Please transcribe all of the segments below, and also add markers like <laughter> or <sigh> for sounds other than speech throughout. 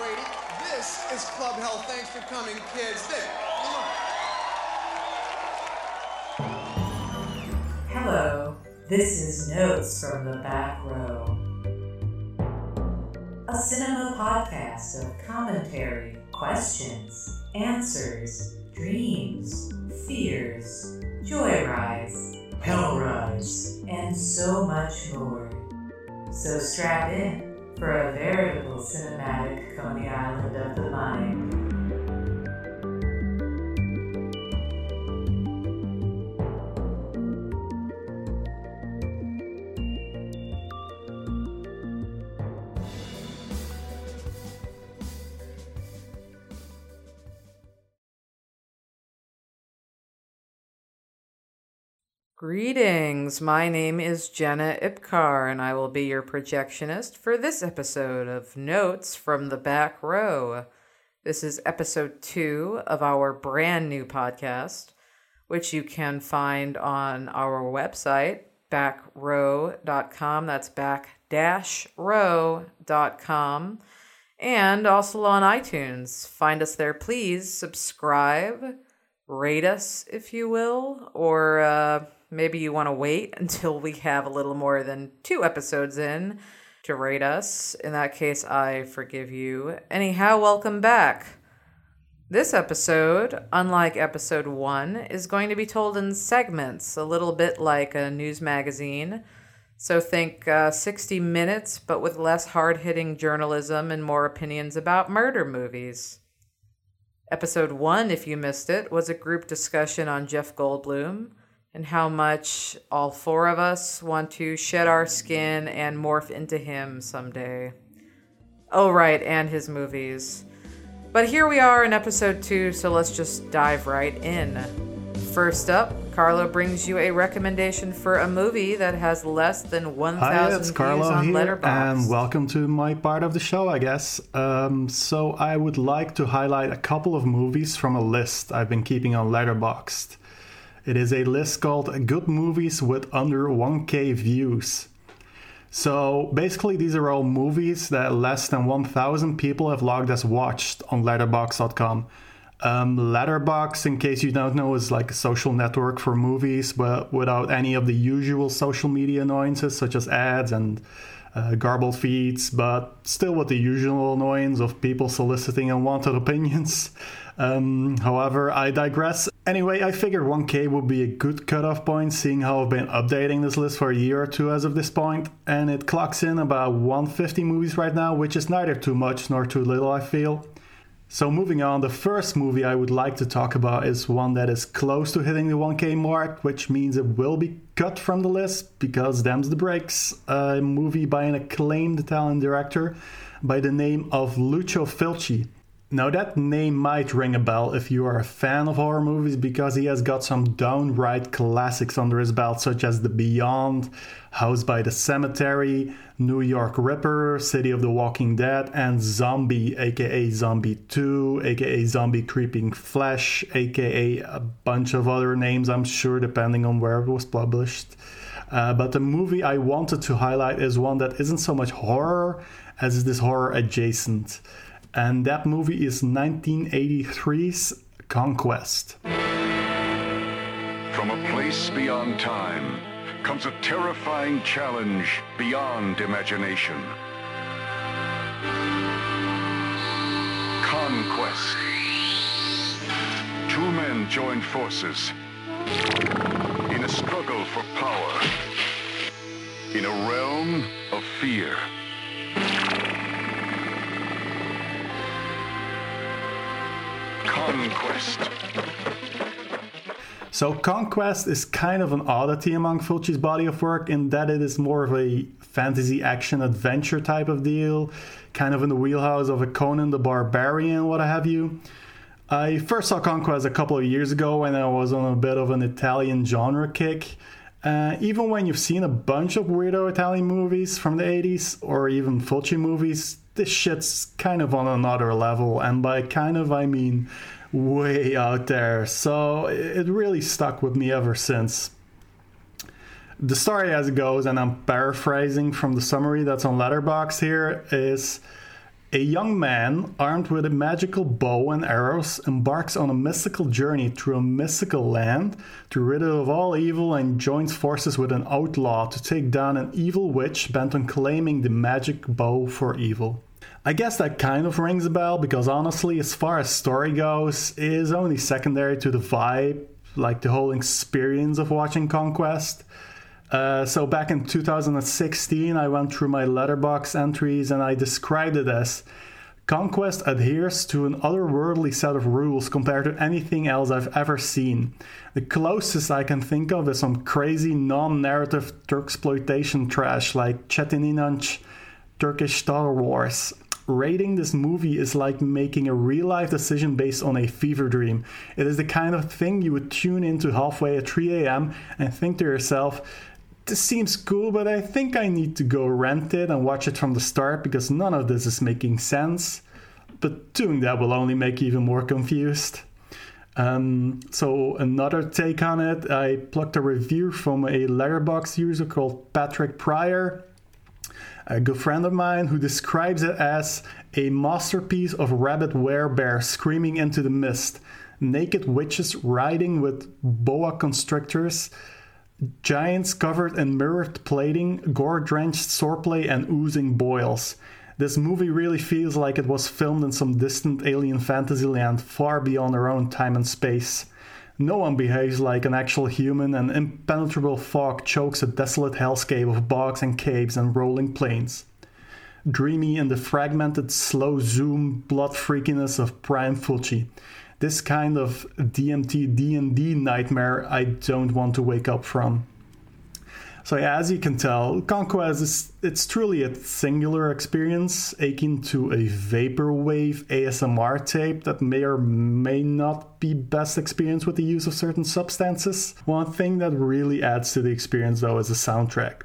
Brady. This is Club Health. Thanks for coming, kids. There. Hello, this is Notes from the Back Row. A cinema podcast of commentary, questions, answers, dreams, fears, joyrides, hell rides, and so much more. So strap in for a veritable cinematic Coney Island of the mind. Greetings. My name is Jenna Ipkar, and I will be your projectionist for this episode of Notes from the Back Row. This is episode two of our brand new podcast, which you can find on our website, backrow.com. That's back row.com. And also on iTunes. Find us there, please. Subscribe, rate us, if you will, or, uh, maybe you want to wait <laughs> until we have a little more than two episodes in to rate us. In that case, I forgive you. Anyhow, welcome back. This episode, unlike episode one, is going to be told in segments, a little bit like a news magazine. So think uh, 60 minutes, but with less hard hitting journalism and more opinions about murder movies. Episode one, if you missed it, was a group discussion on Jeff Goldblum and how much all four of us want to shed our skin and morph into him someday. Oh, right, and his movies. But here we are in episode two, so let's just dive right in. First up, Carlo brings you a recommendation for a movie that has less than 1,000 Hi, it's views Carlo on here, Letterboxd. and welcome to my part of the show, I guess. Um, so I would like to highlight a couple of movies from a list I've been keeping on Letterboxd. It is a list called Good Movies with Under 1K Views. So basically, these are all movies that less than 1,000 people have logged as watched on Letterboxd.com. Um, Letterboxd, in case you don't know, is like a social network for movies, but without any of the usual social media annoyances such as ads and uh, garbled feeds, but still with the usual annoyance of people soliciting unwanted <laughs> opinions. Um, however, I digress. Anyway, I figured 1K would be a good cutoff point, seeing how I've been updating this list for a year or two as of this point, and it clocks in about 150 movies right now, which is neither too much nor too little, I feel. So, moving on, the first movie I would like to talk about is one that is close to hitting the 1K mark, which means it will be cut from the list because them's the breaks. A movie by an acclaimed Italian director by the name of Lucio Fulci. Now, that name might ring a bell if you are a fan of horror movies because he has got some downright classics under his belt, such as The Beyond, House by the Cemetery, New York Ripper, City of the Walking Dead, and Zombie, aka Zombie 2, aka Zombie Creeping Flesh, aka a bunch of other names, I'm sure, depending on where it was published. Uh, but the movie I wanted to highlight is one that isn't so much horror as it is horror adjacent and that movie is 1983's Conquest. From a place beyond time comes a terrifying challenge beyond imagination. Conquest. Two men join forces in a struggle for power in a realm of fear. Conquest. So, Conquest is kind of an oddity among Fulci's body of work in that it is more of a fantasy action adventure type of deal, kind of in the wheelhouse of a Conan the Barbarian, what have you. I first saw Conquest a couple of years ago when I was on a bit of an Italian genre kick. Uh, even when you've seen a bunch of weirdo Italian movies from the 80s or even Fulci movies, this shit's kind of on another level. And by kind of, I mean way out there. So it really stuck with me ever since. The story as it goes, and I'm paraphrasing from the summary that's on Letterboxd here, is A young man, armed with a magical bow and arrows, embarks on a mystical journey through a mystical land to rid it of all evil and joins forces with an outlaw to take down an evil witch bent on claiming the magic bow for evil. I guess that kind of rings a bell because honestly, as far as story goes, it is only secondary to the vibe, like the whole experience of watching Conquest. Uh, so back in 2016, I went through my Letterboxd entries and I described it as Conquest adheres to an otherworldly set of rules compared to anything else I've ever seen. The closest I can think of is some crazy non-narrative Turk exploitation trash like Çetin İnanç Turkish Star Wars. Rating this movie is like making a real life decision based on a fever dream. It is the kind of thing you would tune into halfway at 3 a.m. and think to yourself, this seems cool, but I think I need to go rent it and watch it from the start because none of this is making sense. But doing that will only make you even more confused. Um, so another take on it, I plucked a review from a Letterboxd user called Patrick Pryor, a good friend of mine, who describes it as a masterpiece of rabbit werebear screaming into the mist, naked witches riding with boa constrictors Giants covered in mirrored plating, gore drenched swordplay, and oozing boils. This movie really feels like it was filmed in some distant alien fantasy land far beyond our own time and space. No one behaves like an actual human, and impenetrable fog chokes a desolate hellscape of bogs and caves and rolling plains. Dreamy in the fragmented, slow zoom blood freakiness of Prime Fulci this kind of DMT D&D nightmare I don't want to wake up from. So as you can tell, Conquest is it's truly a singular experience akin to a vaporwave ASMR tape that may or may not be best experienced with the use of certain substances. One thing that really adds to the experience though is the soundtrack,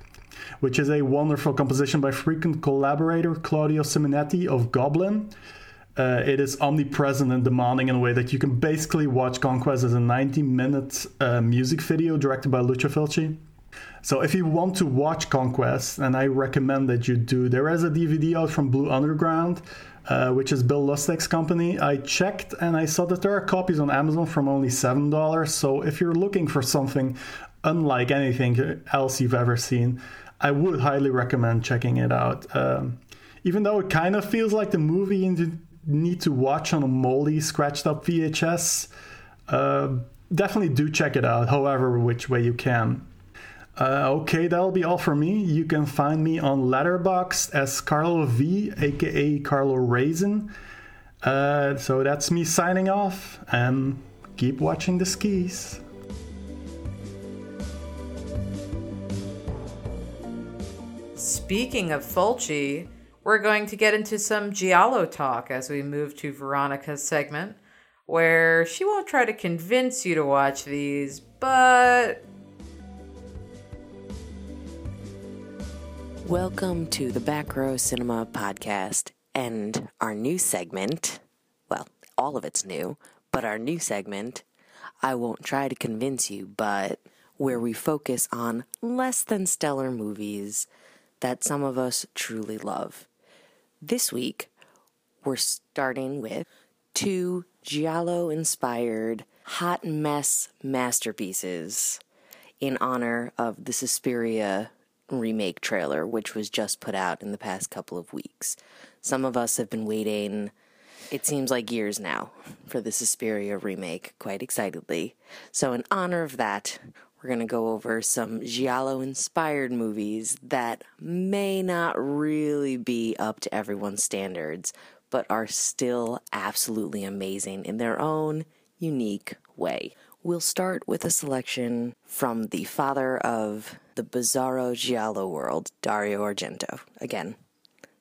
which is a wonderful composition by frequent collaborator Claudio Simonetti of Goblin, uh, it is omnipresent and demanding in a way that you can basically watch Conquest as a 90 minute uh, music video directed by Lucio Fulci. So if you want to watch Conquest, and I recommend that you do, there is a DVD out from Blue Underground, uh, which is Bill Lustig's company. I checked and I saw that there are copies on Amazon from only $7. So if you're looking for something unlike anything else you've ever seen, I would highly recommend checking it out. Um, even though it kind of feels like the movie need to watch on a moldy, scratched up VHS, uh, definitely do check it out, however, which way you can. Uh, okay, that'll be all for me. You can find me on Letterboxd as Carlo V, aka Carlo Raisin. Uh, so that's me signing off, and keep watching the skis. Speaking of Fulci, we're going to get into some Giallo talk as we move to Veronica's segment, where she won't try to convince you to watch these, but. Welcome to the Back Row Cinema podcast and our new segment. Well, all of it's new, but our new segment, I won't try to convince you, but where we focus on less than stellar movies that some of us truly love. This week, we're starting with two Giallo inspired hot mess masterpieces in honor of the Suspiria remake trailer, which was just put out in the past couple of weeks. Some of us have been waiting, it seems like years now, for the Suspiria remake quite excitedly. So, in honor of that, we're going to go over some Giallo inspired movies that may not really be up to everyone's standards, but are still absolutely amazing in their own unique way. We'll start with a selection from the father of the bizarro Giallo world, Dario Argento. Again,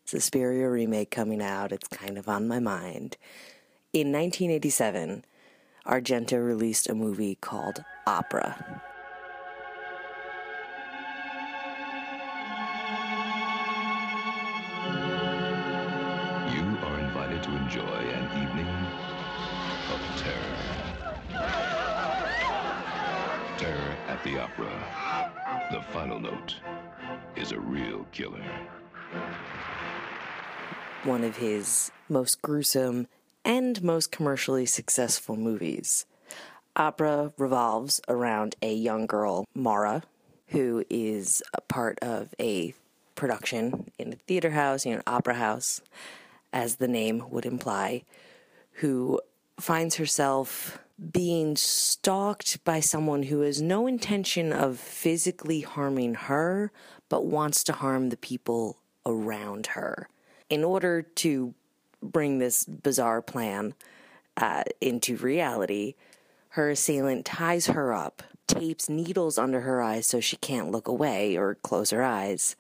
Suspiria remake coming out, it's kind of on my mind. In 1987, Argento released a movie called Opera. The opera, the final note is a real killer. one of his most gruesome and most commercially successful movies. Opera revolves around a young girl, Mara, who is a part of a production in a theater house, know, an opera house, as the name would imply, who finds herself being stalked by someone who has no intention of physically harming her, but wants to harm the people around her. In order to bring this bizarre plan uh, into reality, her assailant ties her up, tapes needles under her eyes so she can't look away or close her eyes,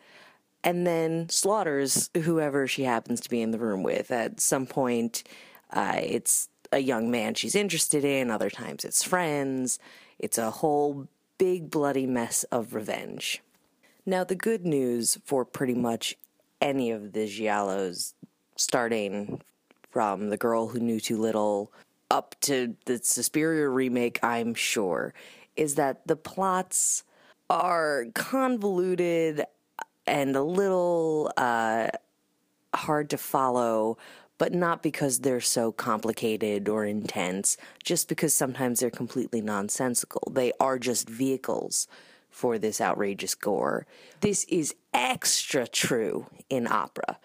and then slaughters whoever she happens to be in the room with. At some point, uh, it's a young man she's interested in, other times it's friends. It's a whole big bloody mess of revenge. Now, the good news for pretty much any of the Giallos, starting from The Girl Who Knew Too Little up to the Suspiria remake, I'm sure, is that the plots are convoluted and a little uh, hard to follow, but not because they're so complicated or intense, just because sometimes they're completely nonsensical. They are just vehicles for this outrageous gore. This is extra true in opera.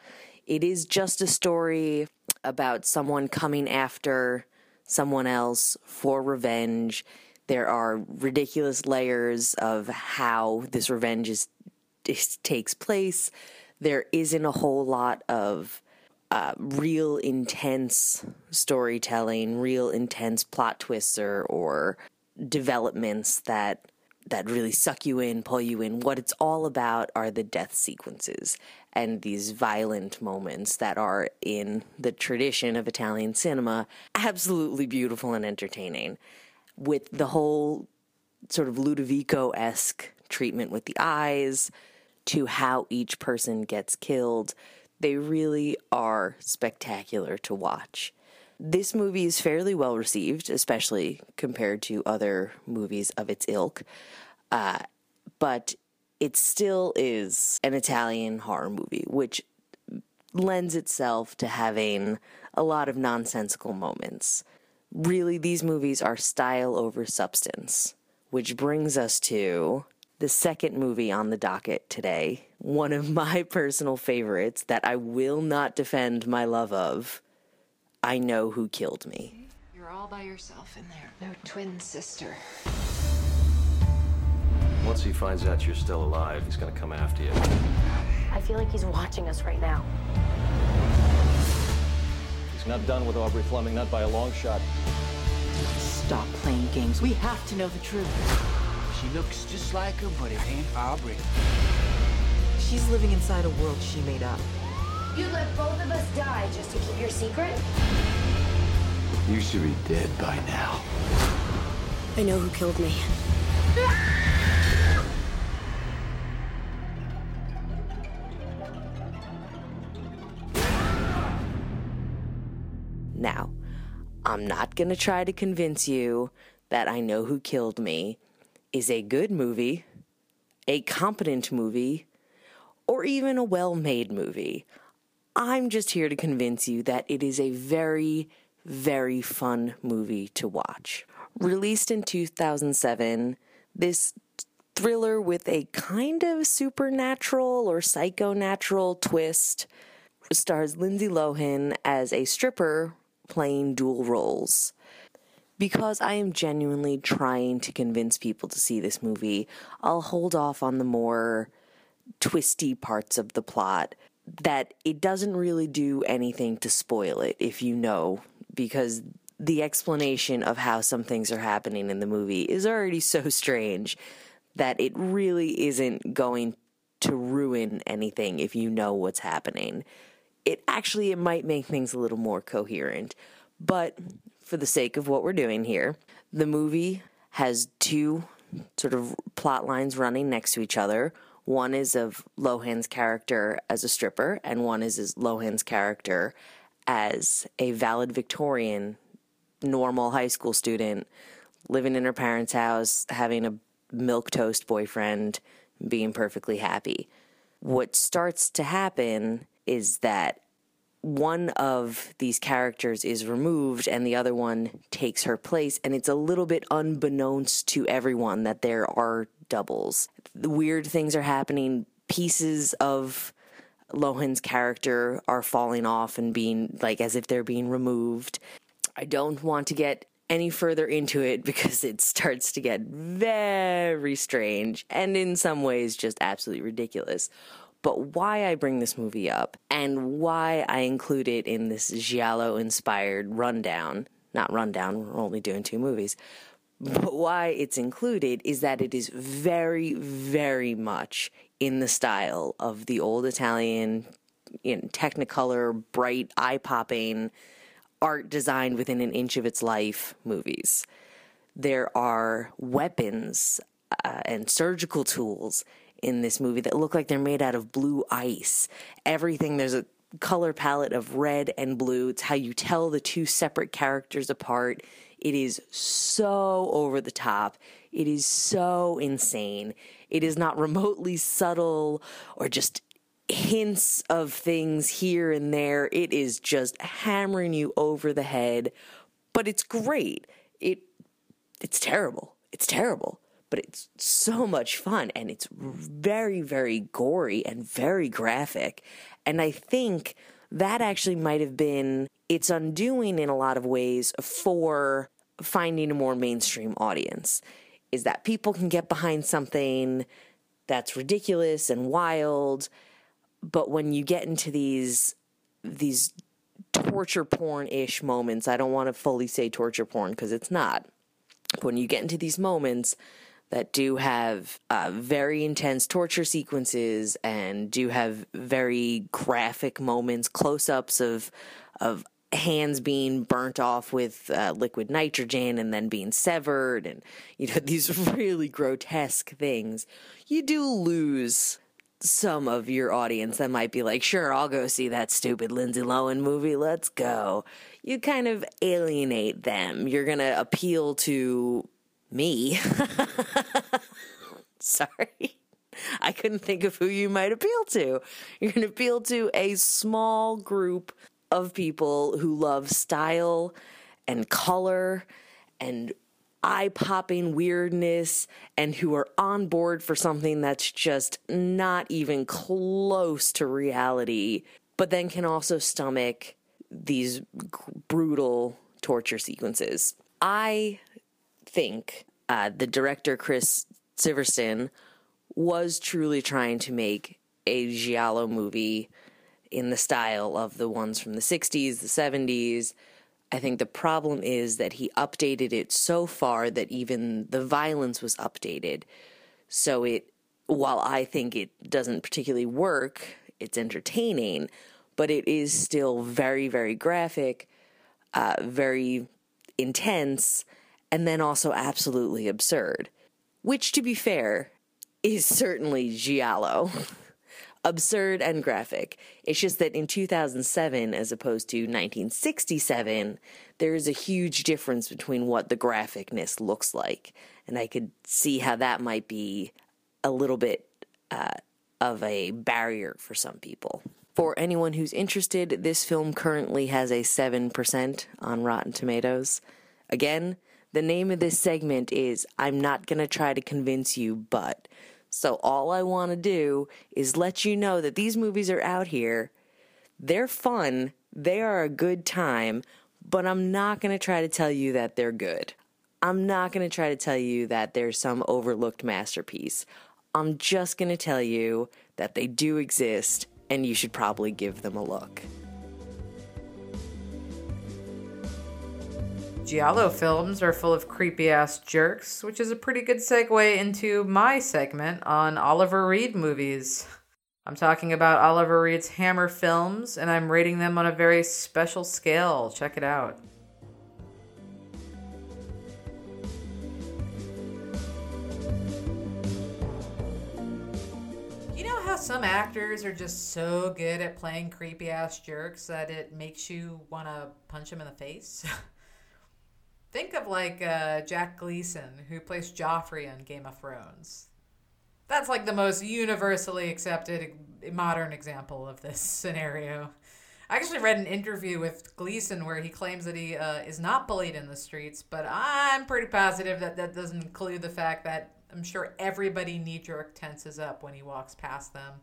It is just a story about someone coming after someone else for revenge. There are ridiculous layers of how this revenge is, is takes place. There isn't a whole lot of uh, real intense storytelling, real intense plot twists or, or developments that that really suck you in, pull you in. What it's all about are the death sequences and these violent moments that are in the tradition of Italian cinema, absolutely beautiful and entertaining. With the whole sort of Ludovico esque treatment with the eyes to how each person gets killed, they really are spectacular to watch. This movie is fairly well received, especially compared to other movies of its ilk. Uh, but it still is an Italian horror movie, which lends itself to having a lot of nonsensical moments. Really, these movies are style over substance, which brings us to the second movie on the docket today. One of my <laughs> personal favorites that I will not defend my love of. I know who killed me. You're all by yourself in there. No twin sister. Once he finds out you're still alive, he's gonna come after you. I feel like he's watching us right now. He's not done with Aubrey Fleming, not by a long shot. Stop playing games. We have to know the truth. She looks just like her, but it ain't Aubrey. She's living inside a world she made up. You'd let both of us die just to keep your secret? You should be dead by now. I know who killed me. Now, I'm not going to try to convince you that I Know Who Killed Me is a good movie, a competent movie, or even a well made movie. I'm just here to convince you that it is a very, very fun movie to watch. Released in 2007, this thriller with a kind of supernatural or psychonatural twist stars Lindsay Lohan as a stripper playing dual roles. Because I am genuinely trying to convince people to see this movie, I'll hold off on the more twisty parts of the plot that it doesn't really do anything to spoil it if you know, because the explanation of how some things are happening in the movie is already so strange that it really isn't going to ruin anything if you know what's happening. It actually it might make things a little more coherent, but for the sake of what we're doing here, the movie has two sort of plot lines running next to each other. One is of Lohan's character as a stripper, and one is Lohan's character as a valid Victorian, normal high school student, living in her parents' house, having a milk toast boyfriend, being perfectly happy. What starts to happen is that one of these characters is removed and the other one takes her place. And it's a little bit unbeknownst to everyone that there are doubles. The weird things are happening. Pieces of Lohan's character are falling off and being like as if they're being removed. I don't want to get any further into it because it starts to get very strange and in some ways just absolutely ridiculous. But why I bring this movie up and why I include it in this Giallo inspired rundown, not rundown, we're only doing two movies, but why it's included is that it is very, very much in the style of the old Italian, you know, Technicolor, bright, eye popping art designed within an inch of its life movies. There are weapons uh, and surgical tools in this movie that look like they're made out of blue ice. Everything, there's a color palette of red and blue. It's how you tell the two separate characters apart. It is so over the top. It is so insane. It is not remotely subtle or just hints of things here and there. It is just hammering you over the head, but it's great. It it's terrible. It's terrible but it's so much fun and it's very, very gory and very graphic. And I think that actually might have been its undoing in a lot of ways for finding a more mainstream audience. Is that people can get behind something that's ridiculous and wild, but when you get into these these torture porn ish moments, I don't want to fully say torture porn because it's not. When you get into these moments, that do have uh, very intense torture sequences and do have very graphic moments, close ups of of hands being burnt off with uh, liquid nitrogen and then being severed, and you know <laughs> these really grotesque things. You do lose some of your audience that might be like, sure, I'll go see that stupid Lindsay Lohan movie. Let's go. You kind of alienate them. You're going to appeal to me. <laughs> Sorry. I couldn't think of who you might appeal to. You're going to appeal to a small group of people who love style and color and eye popping weirdness and who are on board for something that's just not even close to reality, but then can also stomach these brutal torture sequences. I think uh, the director Chris Sivertson was truly trying to make a giallo movie in the style of the ones from the 60s, the 70s. I think the problem is that he updated it so far that even the violence was updated. So it, while I think it doesn't particularly work, it's entertaining, but it is still very, very graphic, uh, very intense, and then also absolutely absurd. Which, to be fair, is certainly Giallo. <laughs> absurd and graphic. It's just that in 2007, as opposed to 1967, there is a huge difference between what the graphicness looks like. And I could see how that might be a little bit uh, of a barrier for some people. For anyone who's interested, this film currently has a 7% on Rotten Tomatoes. Again, the name of this segment is I'm Not Gonna Try to Convince You, but. So all I want to do is let you know that these movies are out here. They're fun, they are a good time, but I'm not to try to tell you that they're good. I'm not to try to tell you that there's some overlooked masterpiece. I'm just to tell you that they do exist and you should probably give them a look. Giallo films are full of creepy ass jerks, which is a pretty good segue into my segment on Oliver Reed movies. I'm talking about Oliver Reed's Hammer films, and I'm rating them on a very special scale. Check it out. You know how some actors are just so good at playing creepy ass jerks that it makes you want to punch them in the face? <laughs> Think of like uh, Jack Gleeson, who plays Joffrey on Game of Thrones. That's like the most universally accepted modern example of this <laughs> scenario. I actually read an interview with Gleeson where he claims that he uh, is not bullied in the streets, but I'm pretty positive that that doesn't include the fact that I'm sure everybody knee jerk tenses up when he walks past them.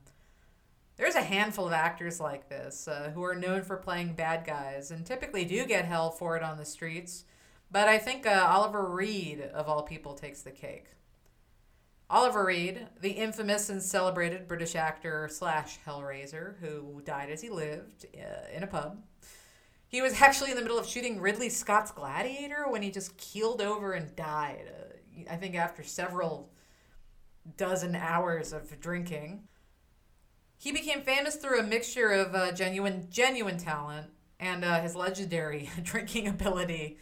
There's a handful of actors like this uh, who are known for playing bad guys and typically do get hell for it on the streets, but I think uh, Oliver Reed, of all people, takes the cake. Oliver Reed, the infamous and celebrated British actor slash Hellraiser, who died as he lived uh, in a pub. He was actually in the middle of shooting Ridley Scott's Gladiator when he just keeled over and died. Uh, I think after several dozen hours of drinking. He became famous through a mixture of uh, genuine genuine talent and uh, his legendary <laughs> drinking ability.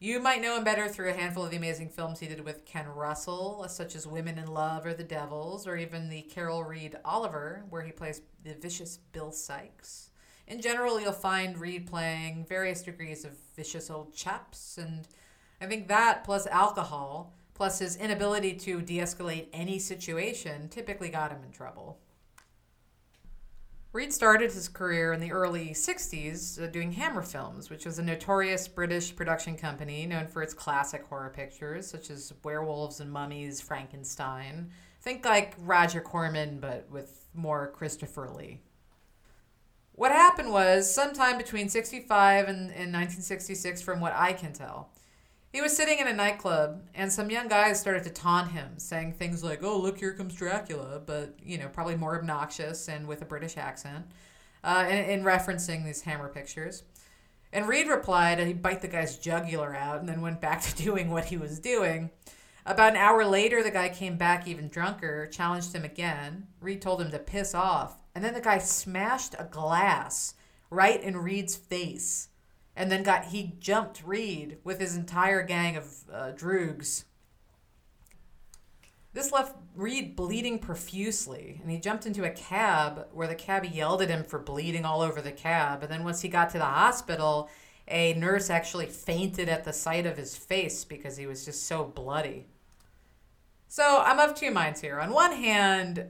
You might know him better through a handful of the amazing films he did with Ken Russell, such as Women in Love or The Devils, or even the Carol Reed Oliver, where he plays the vicious Bill Sikes. In general, you'll find Reed playing various degrees of vicious old chaps, and I think that plus alcohol, plus his inability to de escalate any situation, typically got him in trouble. Reed started his career in the early 60s uh, doing Hammer Films, which was a notorious British production company known for its classic horror pictures, such as Werewolves and Mummies, Frankenstein. Think like Roger Corman, but with more Christopher Lee. What happened was, sometime between 65 and, and 1966, from what I can tell, he was sitting in a nightclub, and some young guys started to taunt him, saying things like, "Oh, look, here comes Dracula," but you know, probably more obnoxious and with a British accent, uh, and, and referencing these Hammer pictures. And Reed replied, he bite the guy's jugular out, and then went back <laughs> to doing what he was doing. About an hour later, the guy came back even drunker, challenged him again. Reed told him to piss off, and then the guy smashed a glass right in Reed's face and then got he jumped Reed with his entire gang of uh, droogs. This left Reed bleeding profusely, and he jumped into a cab where the cabbie yelled at him for bleeding all over the cab. And then once he got to the hospital, a nurse actually fainted at the sight of his face because he was just so bloody. So I'm of two minds here. On one hand,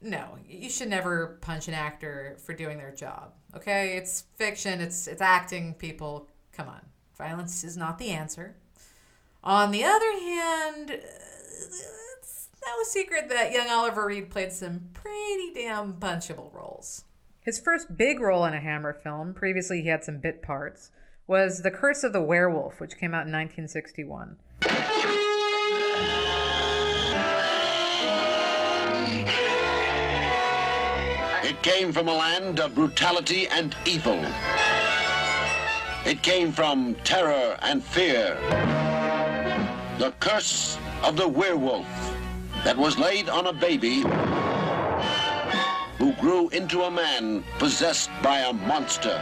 no, you should never punch an actor for doing their job. Okay, it's fiction, it's it's acting. People, come on, violence is not the answer. On the other hand, uh, it's no secret that young Oliver Reed played some pretty damn punchable roles. His first big role in a Hammer film, previously he had some bit parts, was The Curse of the Werewolf, which came out in 1961. It came from a land of brutality and evil. It came from terror and fear. The curse of the werewolf that was laid on a baby who grew into a man possessed by a monster.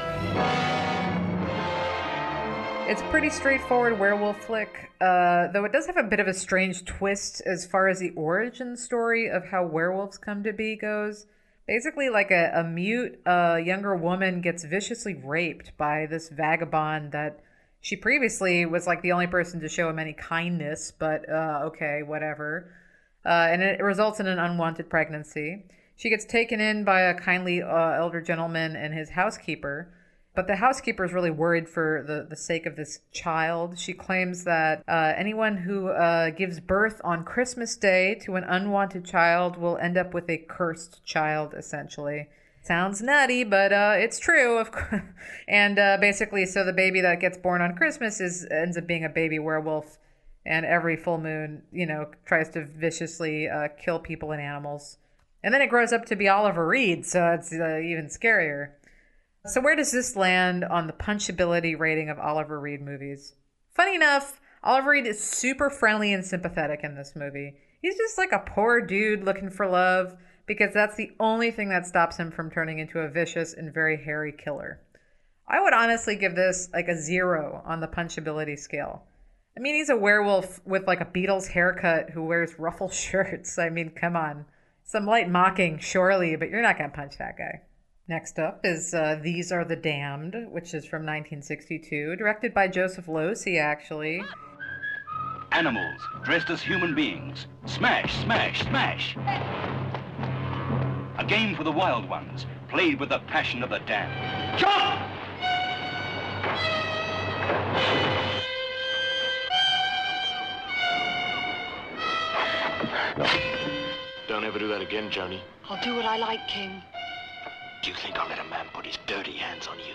It's pretty straightforward werewolf flick, uh, though it does have a bit of a strange twist as far as the origin story of how werewolves come to be goes. Basically, like a, a mute uh, younger woman gets viciously raped by this vagabond that she previously was like the only person to show him any kindness, but uh, okay, whatever. Uh, and it results in an unwanted pregnancy. She gets taken in by a kindly uh, elder gentleman and his housekeeper. But the housekeeper is really worried for the, the sake of this child. She claims that uh, anyone who uh, gives birth on Christmas Day to an unwanted child will end up with a cursed child, essentially. Sounds nutty, but uh, it's true. Of course. <laughs> and uh, basically, so the baby that gets born on Christmas is ends up being a baby werewolf, and every full moon, you know, tries to viciously uh, kill people and animals. And then it grows up to be Oliver Reed, so it's uh, even scarier. So, where does this land on the punchability rating of Oliver Reed movies? Funny enough, Oliver Reed is super friendly and sympathetic in this movie. He's just like a poor dude looking for love because that's the only thing that stops him from turning into a vicious and very hairy killer. I would honestly give this like a zero on the punchability scale. I mean, he's a werewolf with like a Beatles haircut who wears ruffle <laughs> shirts. I mean, come on. Some light mocking, surely, but you're not going to punch that guy. Next up is uh, These Are the Damned, which is from 1962, directed by Joseph Losey, actually. Animals dressed as human beings. Smash, smash, smash. A game for the wild ones, played with the passion of the damned. Jump! No. Don't ever do that again, Johnny. I'll do what I like, King. Do you think I'll let a man put his dirty hands on you?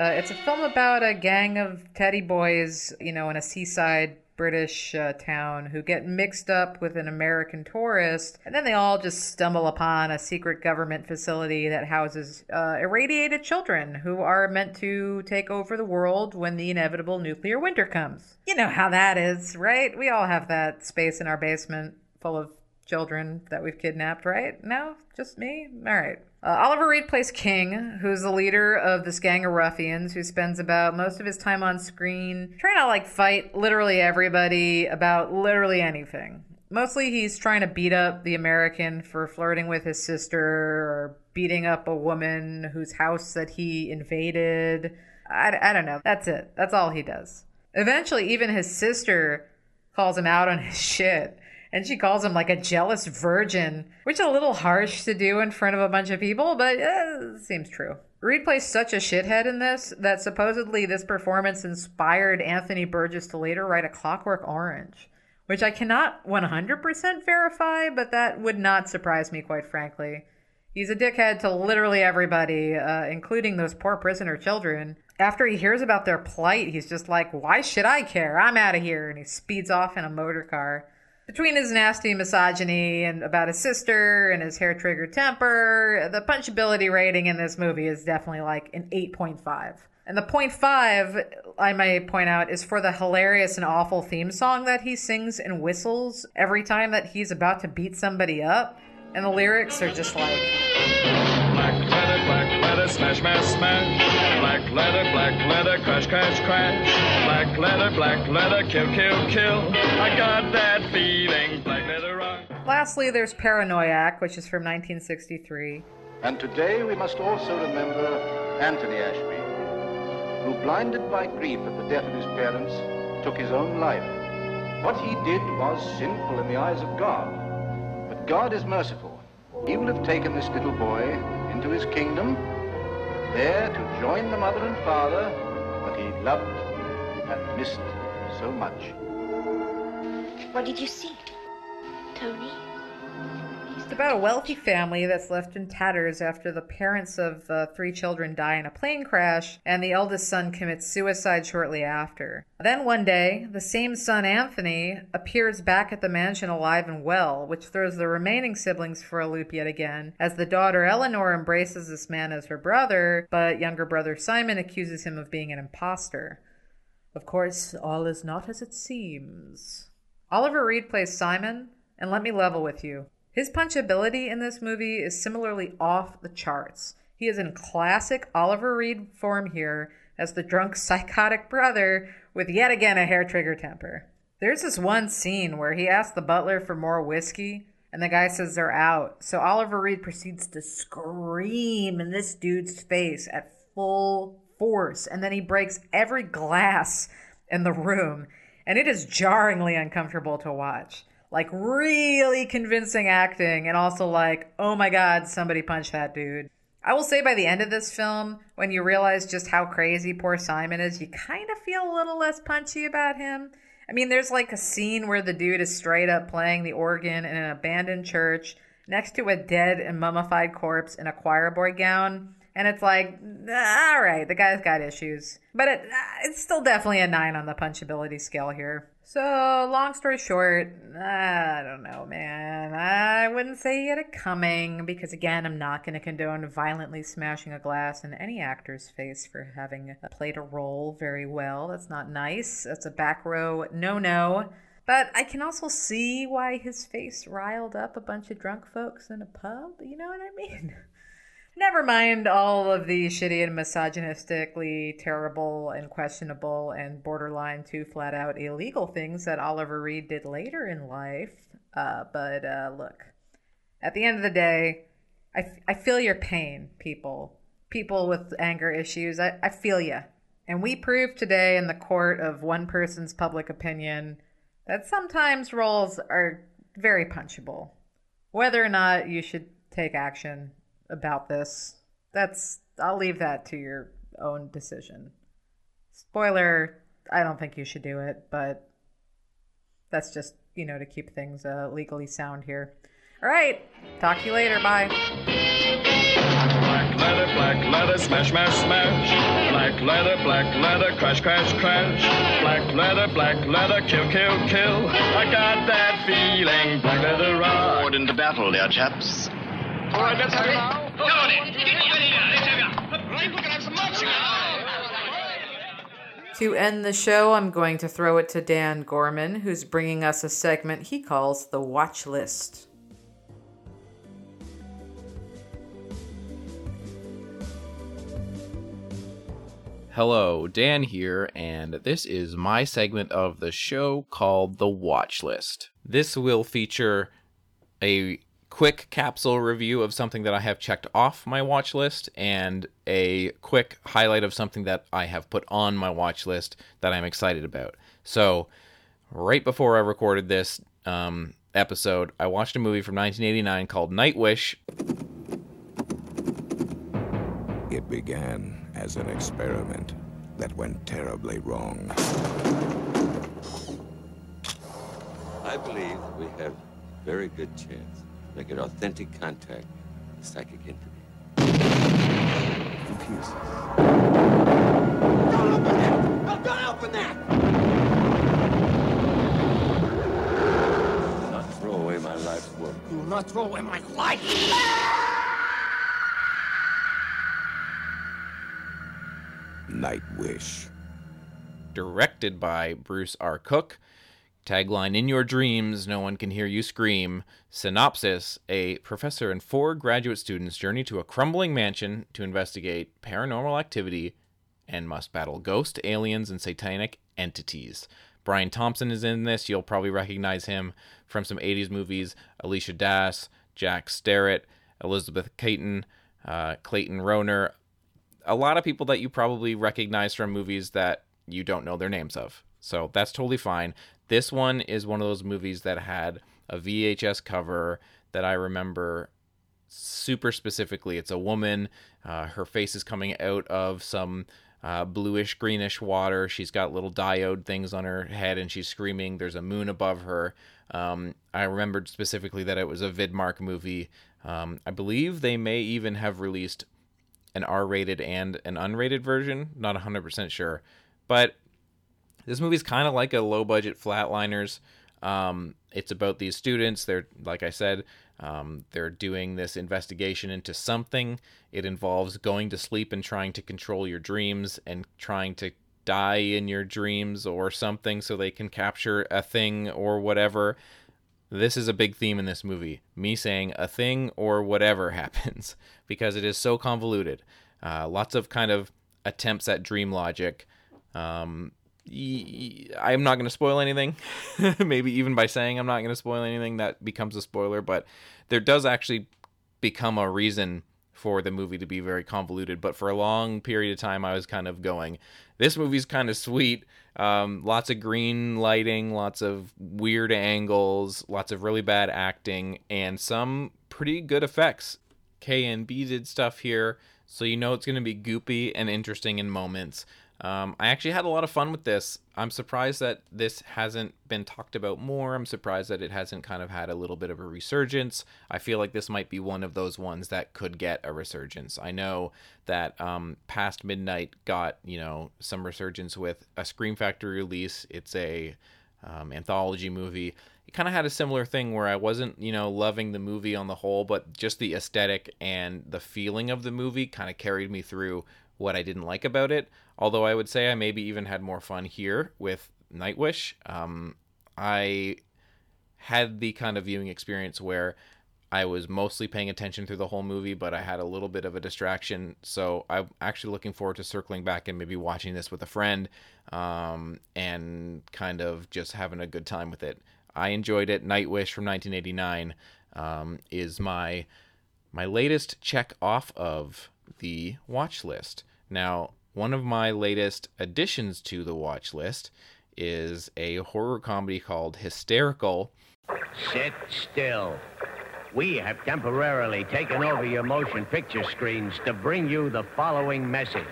Uh, it's a film about a gang of teddy boys, you know, in a seaside British uh, town who get mixed up with an American tourist, and then they all just stumble upon a secret government facility that houses uh, irradiated children who are meant to take over the world when the inevitable nuclear winter comes. You know how that is, right? We all have that space in our basement full of children that we've kidnapped, right? No? Just me? All right. Uh, Oliver Reed plays King, who's the leader of this gang of ruffians who spends about most of his time on screen trying to like fight literally everybody about literally anything. Mostly he's trying to beat up the American for flirting with his sister or beating up a woman whose house that he invaded. I, I don't know. That's it. That's all he does. Eventually, even his sister calls him out on his <laughs> shit and she calls him like a jealous virgin, which is a little harsh to do in front of a bunch of people, but uh, seems true. Reed plays such a shithead in this that supposedly this performance inspired Anthony Burgess to later write A Clockwork Orange, which I cannot 100% verify, but that would not surprise me, quite frankly. He's a dickhead to literally everybody, uh, including those poor prisoner children. After he hears about their plight, he's just like, Why should I care? I'm out of here. And he speeds off in a motor car between his nasty misogyny and about his sister and his hair trigger temper, the punchability rating in this movie is definitely like an 8.5. And the 0.5, I may point out, is for the hilarious and awful theme song that he sings and whistles every time that he's about to beat somebody up. And the lyrics are just like. Black letter, black letter, smash, smash, smash. Black letter, black letter, crash, crash, crash. Black letter, black letter, kill, kill, kill. I got that feeling. Black letter rock. Lastly, there's Paranoiac, which is from 1963. And today we must also remember Anthony Ashby, who, blinded by grief at the death of his parents, took his own life. What he did was sinful in the eyes of God. But God is merciful. He will have taken this little boy into his kingdom, there to join the mother and father that he loved and missed so much. What did you see, Tony? It's about a wealthy family that's left in tatters after the parents of uh, three children die in a plane crash, and the eldest son commits suicide shortly after. Then one day, the same son, Anthony, appears back at the mansion alive and well, which throws the remaining siblings for a loop yet again, as the daughter Eleanor embraces this man as her brother, but younger brother Simon accuses him of being an impostor. Of course, all is not as it seems. Oliver Reed plays Simon, and let me level with you. His punchability in this movie is similarly off the charts. He is in classic Oliver Reed form here as the drunk <laughs> psychotic brother with yet again a hair trigger temper. There's this one scene where he asks the butler for more whiskey and the guy says they're out. So Oliver Reed proceeds to scream in this dude's face at full force and then he breaks every glass in the room and it is jarringly uncomfortable to watch like really convincing acting and also like oh my god somebody punch that dude. I will say by the end of this film when you realize just how crazy poor simon is you kind of feel a little less punchy about him. I mean there's like a scene where the dude is straight up playing the organ in an abandoned church next to a dead and mummified corpse in a choir boy gown. And it's like all right the guy's got issues. But it, uh, it's still definitely a 9 on the punchability scale here so, long story short, I don't know, man. I wouldn't say he had it coming because, again, I'm not going to condone violently smashing a glass in any actor's face for having played a role very well. That's not nice. That's a back row no no. But I can also see why his face riled up a bunch of drunk folks in a pub. You know what I mean? <laughs> Never mind all of the shitty and misogynistically terrible and questionable and borderline too flat out illegal things that Oliver Reed did later in life. Uh, but uh, look, at the end of the day, I, f- I feel your pain, people. People with anger issues. I, I feel you. And we proved today in the court of one person's public opinion that sometimes roles are very punchable. Whether or not you should take action about this. That's I'll leave that to your own decision. Spoiler, I don't think you should do it, but that's just, you know, to keep things uh, legally sound here. All right, talk to you later. Bye. Black leather, black leather, smash, smash, smash. Black leather, black leather, crash, crash, crash. Black leather, black leather, kill, kill, kill. I got that feeling, black leather rock. Forward into battle, dear chaps. All right, let's go now. To end the show, I'm going to throw it to Dan Gorman, who's bringing us a segment he calls the Watch List. Hello, Dan here, and this is my segment of the show called The Watch List. This will feature a quick capsule review of something that I have checked off my watch list and a quick highlight of something that I have put on my watch list that I'm excited about. So, right before I recorded this um, episode, I watched a movie from 1989 called Nightwish. It began as an experiment that went terribly wrong. I believe we have very good chance to make an authentic contact with psychic entity. Confused. Don't open that! No, don't open that! Do not throw away my life's work. Do not throw away my life! Nightwish. Directed by Bruce R. Cook. Tagline In your dreams, no one can hear you scream. Synopsis A professor and four graduate students journey to a crumbling mansion to investigate paranormal activity and must battle ghost, aliens, and satanic entities. Brian Thompson is in this. You'll probably recognize him from some 80s movies Alisha Das, Jack Starrett, Elizabeth Kaitan, uh, Clayton Rohner. A lot of people that you probably recognize from movies that you don't know their names of. So that's totally fine. This one is one of those movies that had a VHS cover that I remember super specifically. It's a woman. Uh, her face is coming out of some uh, bluish greenish water. She's got little diode things on her head and she's screaming. There's a moon above her. Um, I remembered specifically that it was a Vidmark movie. Um, I believe they may even have released an R rated and an unrated version. Not 100% sure. But this movie's kind of like a low budget Flatliners. Um, it's about these students. They're, like I said, um, they're doing this investigation into something. It involves going to sleep and trying to control your dreams and trying to die in your dreams or something so they can capture a thing or whatever. This is a big theme in this movie. Me saying a thing or whatever <laughs> happens because it is so convoluted. Uh, lots of kind of attempts at dream logic. Um, I'm not going to spoil anything. <laughs> Maybe even by saying I'm not going to spoil anything, that becomes a spoiler. But there does actually become a reason for the movie to be very convoluted. But for a long period of time, I was kind of going, this movie's kind of sweet. Um, lots of green lighting, lots of weird angles, lots of really bad acting, and some pretty good effects. KNB did stuff here, so you know it's going to be goopy and interesting in moments. Um, I actually had a lot of fun with this. I'm surprised that this hasn't been talked about more. I'm surprised that it hasn't kind of had a little bit of a resurgence. I feel like this might be one of those ones that could get a resurgence. I know that um, Past Midnight got you know some resurgence with a Scream Factory release. It's a um, anthology movie. It kind of had a similar thing where I wasn't, you know, loving the movie on the whole, but just the aesthetic and the feeling of the movie kind of carried me through what I didn't like about it. Although I would say I maybe even had more fun here with Nightwish. Um, I had the kind of viewing experience where I was mostly paying attention through the whole movie, but I had a little bit of a distraction. So I'm actually looking forward to circling back and maybe watching this with a friend um, and kind of just having a good time with it. I enjoyed it. Nightwish from 1989 um, is my my latest check off of the watch list. Now, one of my latest additions to the watch list is a horror comedy called Hysterical. Sit still. We have temporarily taken over your motion picture screens to bring you the following message.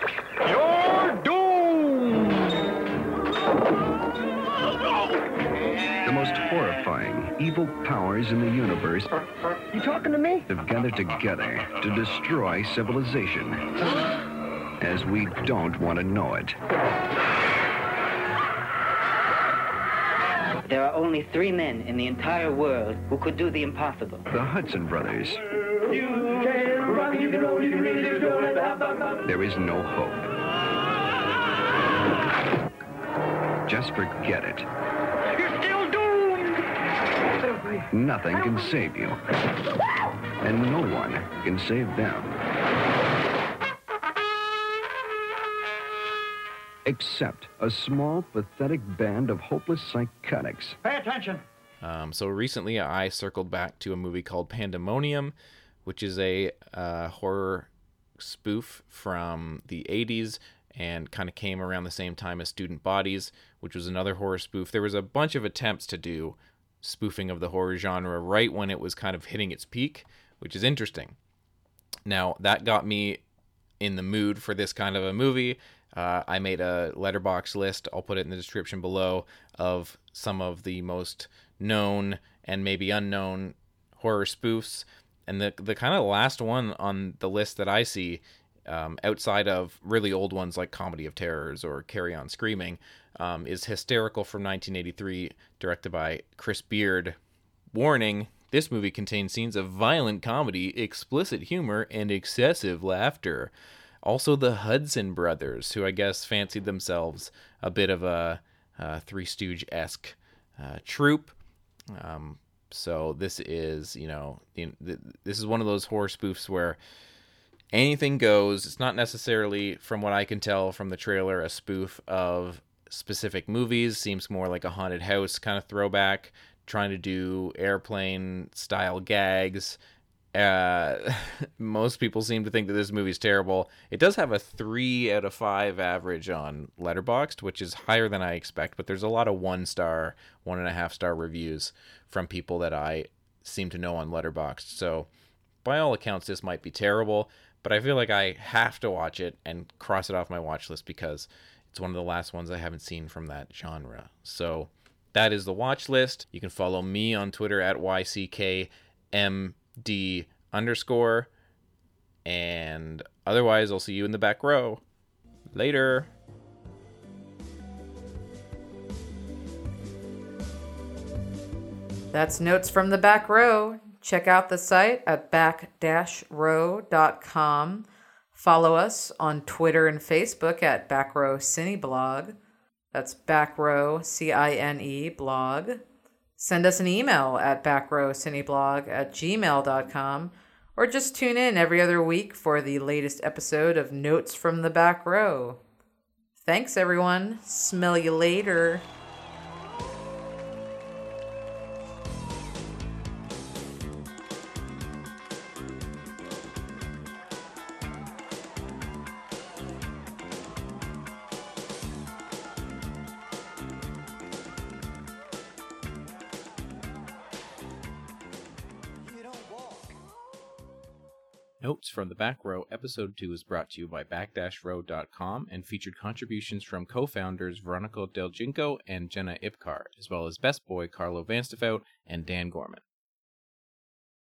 You're doomed! The most horrifying evil powers in the universe You talking to me? have gathered together to destroy civilization <gasps> <gasps> as we don't want to know it. There are only three men in the entire world who could do the impossible. The Hudson Brothers. You can run, you can roll, you can read, you can go, and have fun. There is no hope. Just forget it. You're still doomed! Nothing can save you. And no one can save them. Except a small, pathetic band of hopeless psychotics. Pay attention. Um, so recently, I circled back to a movie called Pandemonium, which is a uh, horror spoof from the 80s and kind of came around the same time as Student Bodies, which was another horror spoof. There was a bunch of attempts to do spoofing of the horror genre right when it was kind of hitting its peak, which is interesting. Now, that got me in the mood for this kind of a movie. Uh, I made a Letterboxd list. I'll put it in the description below of some of the most known and maybe unknown horror spoofs. And the the kind of last one on the list that I see, um, outside of really old ones like Comedy of Terrors or Carry On Screaming, um, is Hysterical from 1983, directed by Chris Bearde. Warning: This movie contains scenes of violent comedy, explicit humor, and excessive laughter. Also, the Hudson brothers, who I guess fancied themselves a bit of a, uh Three Stooge esque uh, troupe. Um, so this is, you know, this is one of those horror spoofs where anything goes. It's not necessarily, from what I can tell from the trailer, a spoof of specific movies. Seems more like a haunted house kind of throwback, trying to do airplane style gags. Uh, <laughs> most people seem to think that this movie is terrible. It does have a three out of five average on Letterboxd, which is higher than I expect. But there's a lot of one star, one and a half star reviews from people that I seem to know on Letterboxd. So, by all accounts, this might be terrible. But I feel like I have to watch it and cross it off my watch list because it's one of the last ones I haven't seen from that genre. So that is the watch list. You can follow me on Twitter at YCKMD underscore. And otherwise, I'll see you in the back row. Later. That's Notes from the Back Row. Check out the site at back-row.com. Follow us on Twitter and Facebook at Backrow Cineblog. That's Back Row C-I-N-E, blog. Send us an email at backrowcineblog at gmail.com or just tune in every other week for the latest episode of Notes from the Back Row. Thanks, everyone. Smell you later. The Back Row, Episode 2 is brought to you by back-row.com and featured contributions from co-founders Veronica Del Ginkgo and Jenna Ipcar, as well as Best Boy Carlo Vanstefout and Dan Gorman.